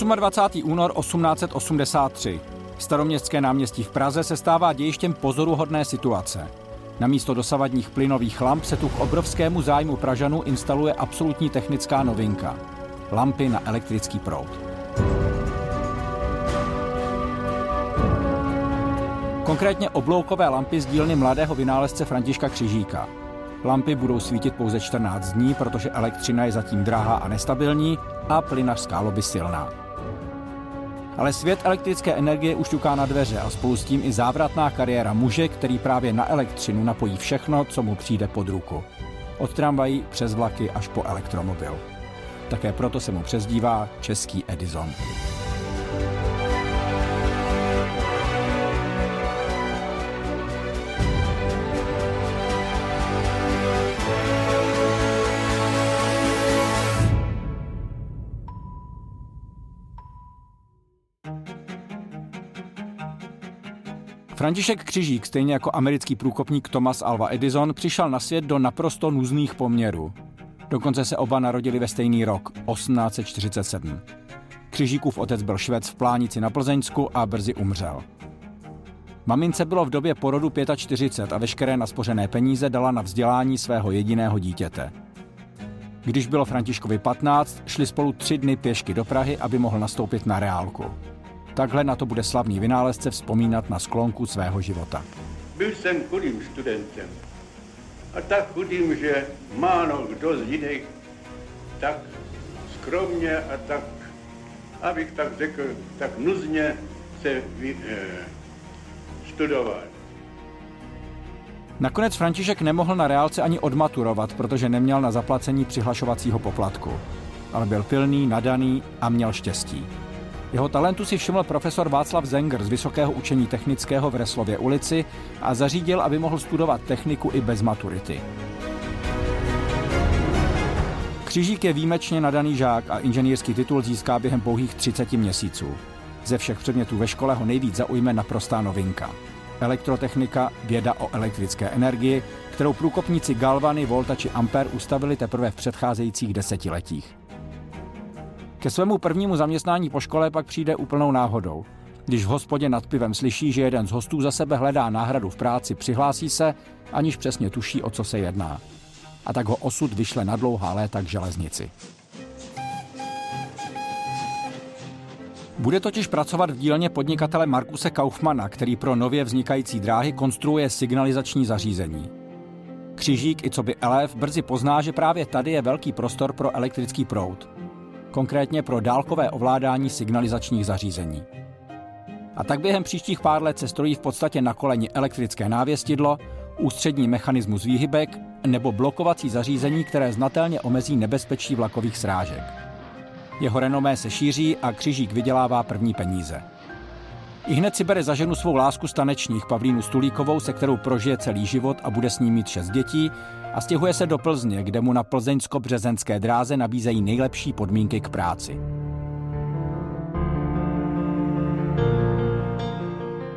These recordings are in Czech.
28. únor 1883. Staroměstské náměstí v Praze se stává dějištěm pozoruhodné situace. Na místo dosavadních plynových lamp se tu k obrovskému zájmu Pražanů instaluje absolutní technická novinka. Lampy na elektrický proud. Konkrétně obloukové lampy z dílny mladého vynálezce Františka Křižíka. Lampy budou svítit pouze 14 dní, protože elektřina je zatím drahá a nestabilní a plynařská lobby silná. Ale svět elektrické energie už ťuká na dveře a spolu s tím i závratná kariéra muže, který právě na elektřinu napojí všechno, co mu přijde pod ruku. Od tramvají přes vlaky až po elektromobil. Také proto se mu přezdívá Český Edison. František Křižík, stejně jako americký průkopník Thomas Alva Edison, přišel na svět do naprosto nuzných poměrů. Dokonce se oba narodili ve stejný rok, 1847. Křižíkův otec byl švec v Plánici na Plzeňsku a brzy umřel. Mamince bylo v době porodu 45 a veškeré naspořené peníze dala na vzdělání svého jediného dítěte. Když bylo Františkovi 15, šli spolu tři dny pěšky do Prahy, aby mohl nastoupit na reálku. Takhle na to bude slavný vynálezce vzpomínat na sklonku svého života. Byl jsem chudým studentem. A tak chudým, že málo kdo z jiných tak skromně a tak, abych tak řekl, tak nuzně se vy, eh, studoval. Nakonec František nemohl na reálce ani odmaturovat, protože neměl na zaplacení přihlašovacího poplatku. Ale byl pilný, nadaný a měl štěstí. Jeho talentu si všiml profesor Václav Zenger z Vysokého učení technického v Reslově ulici a zařídil, aby mohl studovat techniku i bez maturity. Křižík je výjimečně nadaný žák a inženýrský titul získá během pouhých 30 měsíců. Ze všech předmětů ve škole ho nejvíc zaujme naprostá novinka. Elektrotechnika, věda o elektrické energii, kterou průkopníci Galvany, Volta či Ampere ustavili teprve v předcházejících desetiletích. Ke svému prvnímu zaměstnání po škole pak přijde úplnou náhodou. Když v hospodě nad pivem slyší, že jeden z hostů za sebe hledá náhradu v práci, přihlásí se, aniž přesně tuší, o co se jedná. A tak ho osud vyšle na dlouhá léta k železnici. Bude totiž pracovat v dílně podnikatele Markuse Kaufmana, který pro nově vznikající dráhy konstruuje signalizační zařízení. Křižík i co by elef brzy pozná, že právě tady je velký prostor pro elektrický proud. Konkrétně pro dálkové ovládání signalizačních zařízení. A tak během příštích pár let se strojí v podstatě na koleni elektrické návěstidlo, ústřední mechanismus výhybek nebo blokovací zařízení, které znatelně omezí nebezpečí vlakových srážek. Jeho renomé se šíří a Křižík vydělává první peníze. I hned si bere za ženu svou lásku stanečních Pavlínu Stulíkovou, se kterou prožije celý život a bude s ní mít šest dětí a stěhuje se do Plzně, kde mu na plzeňsko-březenské dráze nabízejí nejlepší podmínky k práci.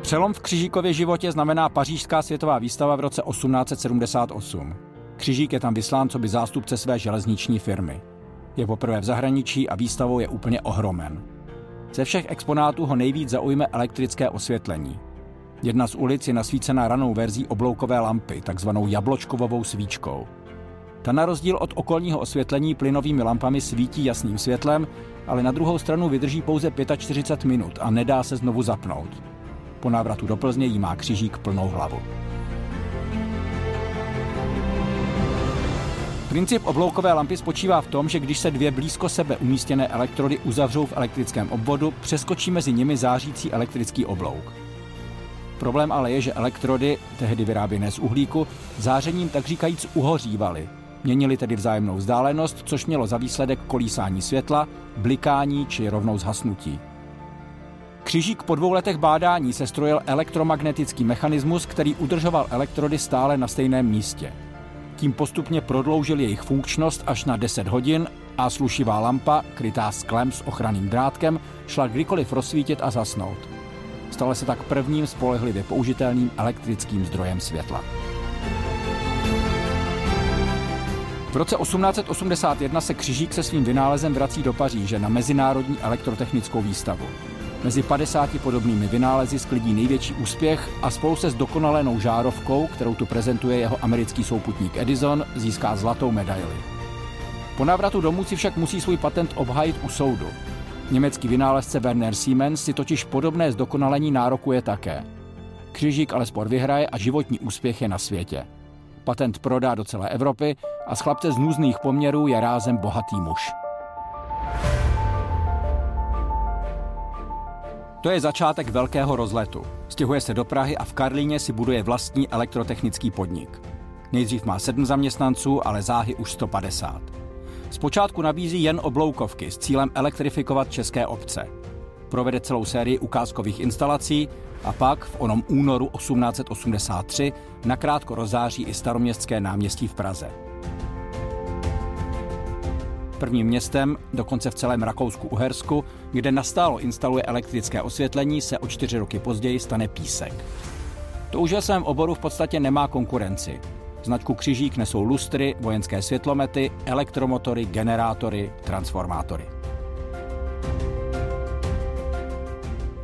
Přelom v Křižíkově životě znamená pařížská světová výstava v roce 1878. Křižík je tam vyslán co by zástupce své železniční firmy. Je poprvé v zahraničí a výstavou je úplně ohromen. Ze všech exponátů ho nejvíc zaujme elektrické osvětlení. Jedna z ulic je nasvícena ranou verzí obloukové lampy, takzvanou jabločkovou svíčkou. Ta na rozdíl od okolního osvětlení plynovými lampami svítí jasným světlem, ale na druhou stranu vydrží pouze 45 minut a nedá se znovu zapnout. Po návratu do Plzně jí má křižík plnou hlavu. Princip obloukové lampy spočívá v tom, že když se dvě blízko sebe umístěné elektrody uzavřou v elektrickém obvodu, přeskočí mezi nimi zářící elektrický oblouk. Problém ale je, že elektrody, tehdy vyráběné z uhlíku, zářením tak říkajíc uhořívaly. Měnili tedy vzájemnou vzdálenost, což mělo za výsledek kolísání světla, blikání či rovnou zhasnutí. Křižík po dvou letech bádání se strojil elektromagnetický mechanismus, který udržoval elektrody stále na stejném místě. Tím postupně prodloužil jejich funkčnost až na 10 hodin a slušivá lampa, krytá sklem s ochranným drátkem, šla kdykoliv rozsvítit a zasnout. Stala se tak prvním spolehlivě použitelným elektrickým zdrojem světla. V roce 1881 se Křižík se svým vynálezem vrací do Paříže na Mezinárodní elektrotechnickou výstavu. Mezi 50 podobnými vynálezy sklidí největší úspěch a spolu se zdokonalenou žárovkou, kterou tu prezentuje jeho americký souputník Edison, získá zlatou medaili. Po návratu domů si však musí svůj patent obhájit u soudu. Německý vynálezce Werner Siemens si totiž podobné zdokonalení nárokuje také. Křižík ale spor vyhraje a životní úspěch je na světě. Patent prodá do celé Evropy a z chlapce z nůzných poměrů je rázem bohatý muž. To je začátek velkého rozletu. Stěhuje se do Prahy a v Karlíně si buduje vlastní elektrotechnický podnik. Nejdřív má sedm zaměstnanců, ale záhy už 150. Zpočátku nabízí jen obloukovky s cílem elektrifikovat české obce. Provede celou sérii ukázkových instalací a pak v onom únoru 1883 nakrátko rozáří i staroměstské náměstí v Praze. Prvním městem, dokonce v celém Rakousku-Uhersku, kde nastálo instaluje elektrické osvětlení, se o čtyři roky později stane Písek. To už ve svém oboru v podstatě nemá konkurenci. Značku Křižík nesou lustry, vojenské světlomety, elektromotory, generátory, transformátory.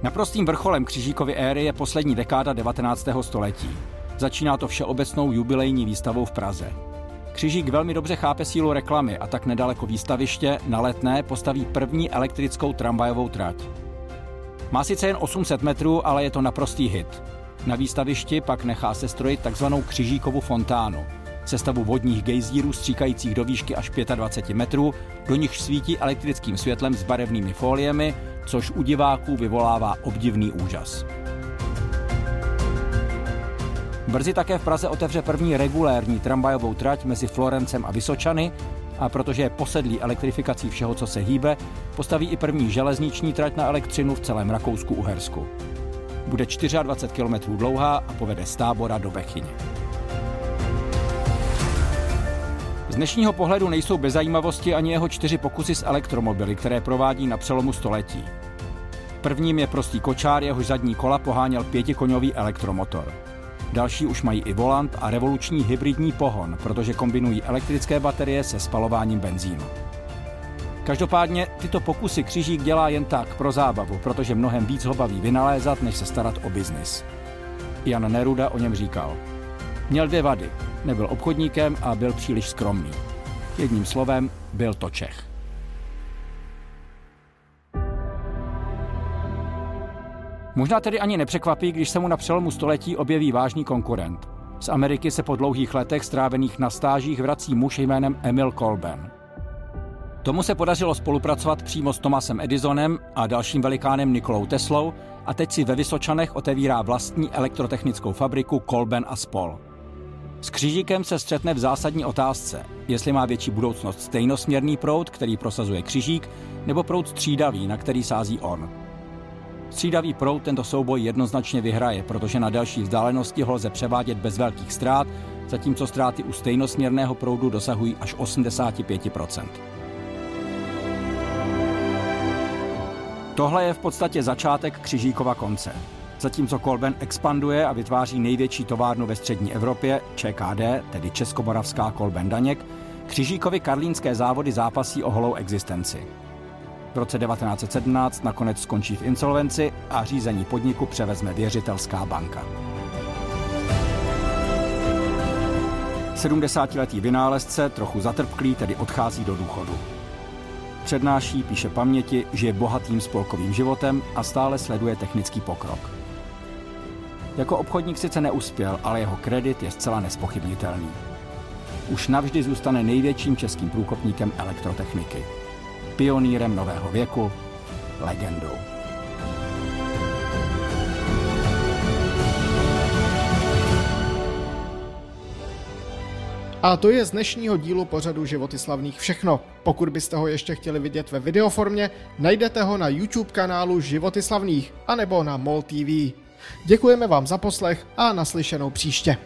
Naprostým vrcholem Křižíkovy éry je poslední dekáda 19. století. Začíná to všeobecnou jubilejní výstavou v Praze. Křižík velmi dobře chápe sílu reklamy a tak nedaleko výstaviště na letné postaví první elektrickou tramvajovou trať. Má sice jen 800 metrů, ale je to naprostý hit. Na výstavišti pak nechá se strojit takzvanou křižíkovou fontánu, sestavu vodních gejzírů stříkajících do výšky až 25 metrů, do nich svítí elektrickým světlem s barevnými foliemi, což u diváků vyvolává obdivný úžas. Brzy také v Praze otevře první regulérní tramvajovou trať mezi Florencem a Vysočany a protože je posedlý elektrifikací všeho, co se hýbe, postaví i první železniční trať na elektřinu v celém Rakousku-Uhersku. Bude 24 km dlouhá a povede z tábora do Bechyně. Z dnešního pohledu nejsou bez zajímavosti ani jeho čtyři pokusy s elektromobily, které provádí na přelomu století. Prvním je prostý kočár, jehož zadní kola poháněl pětikoňový elektromotor. Další už mají i volant a revoluční hybridní pohon, protože kombinují elektrické baterie se spalováním benzínu. Každopádně tyto pokusy Křižík dělá jen tak pro zábavu, protože mnohem víc ho baví vynalézat, než se starat o biznis. Jan Neruda o něm říkal. Měl dvě vady. Nebyl obchodníkem a byl příliš skromný. Jedním slovem, byl to Čech. Možná tedy ani nepřekvapí, když se mu na přelomu století objeví vážný konkurent. Z Ameriky se po dlouhých letech strávených na stážích vrací muž jménem Emil Colben. Tomu se podařilo spolupracovat přímo s Thomasem Edisonem a dalším velikánem Nikolou Teslou a teď si ve Vysočanech otevírá vlastní elektrotechnickou fabriku Kolben a Spol. S křižíkem se střetne v zásadní otázce, jestli má větší budoucnost stejnosměrný proud, který prosazuje křižík, nebo proud střídavý, na který sází on. Střídavý proud tento souboj jednoznačně vyhraje, protože na delší vzdálenosti ho lze převádět bez velkých ztrát, zatímco ztráty u stejnosměrného proudu dosahují až 85 Tohle je v podstatě začátek křižíkova konce. Zatímco Kolben expanduje a vytváří největší továrnu ve střední Evropě, ČKD, tedy Českomoravská Kolben Daněk, Křižíkovi karlínské závody zápasí o holou existenci. V roce 1917 nakonec skončí v insolvenci a řízení podniku převezme věřitelská banka. 70-letý vynálezce, trochu zatrpklý, tedy odchází do důchodu. Přednáší, píše paměti, žije bohatým spolkovým životem a stále sleduje technický pokrok. Jako obchodník sice neuspěl, ale jeho kredit je zcela nespochybnitelný. Už navždy zůstane největším českým průkopníkem elektrotechniky. Pionýrem nového věku, legendou. A to je z dnešního dílu pořadu Životy slavných všechno. Pokud byste ho ještě chtěli vidět ve videoformě, najdete ho na YouTube kanálu Životy slavných anebo na MOL TV. Děkujeme vám za poslech a naslyšenou příště.